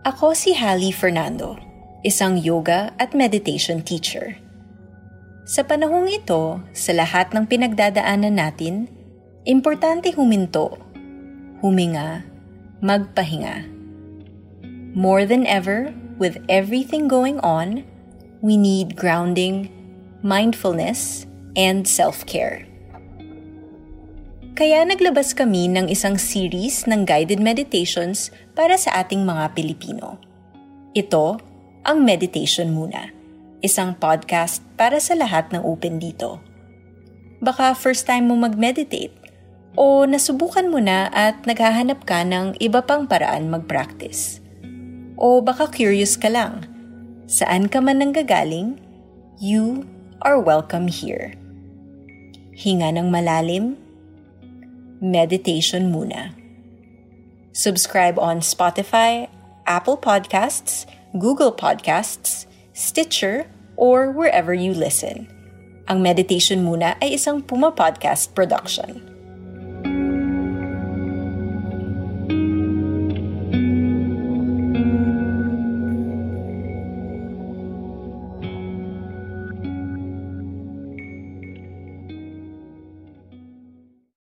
Ako si Hallie Fernando, isang yoga at meditation teacher. Sa panahong ito, sa lahat ng pinagdadaanan natin, importante huminto, huminga, magpahinga. More than ever, with everything going on, we need grounding, mindfulness, and self-care. Kaya naglabas kami ng isang series ng guided meditations para sa ating mga Pilipino. Ito ang Meditation Muna, isang podcast para sa lahat ng open dito. Baka first time mo mag-meditate o nasubukan mo na at naghahanap ka ng iba pang paraan mag-practice. O baka curious ka lang, saan ka man nanggagaling, you are welcome here. Hinga ng malalim, meditation muna. Subscribe on Spotify, Apple Podcasts, Google Podcasts, Stitcher, or wherever you listen. Ang Meditation Muna ay isang Puma Podcast production.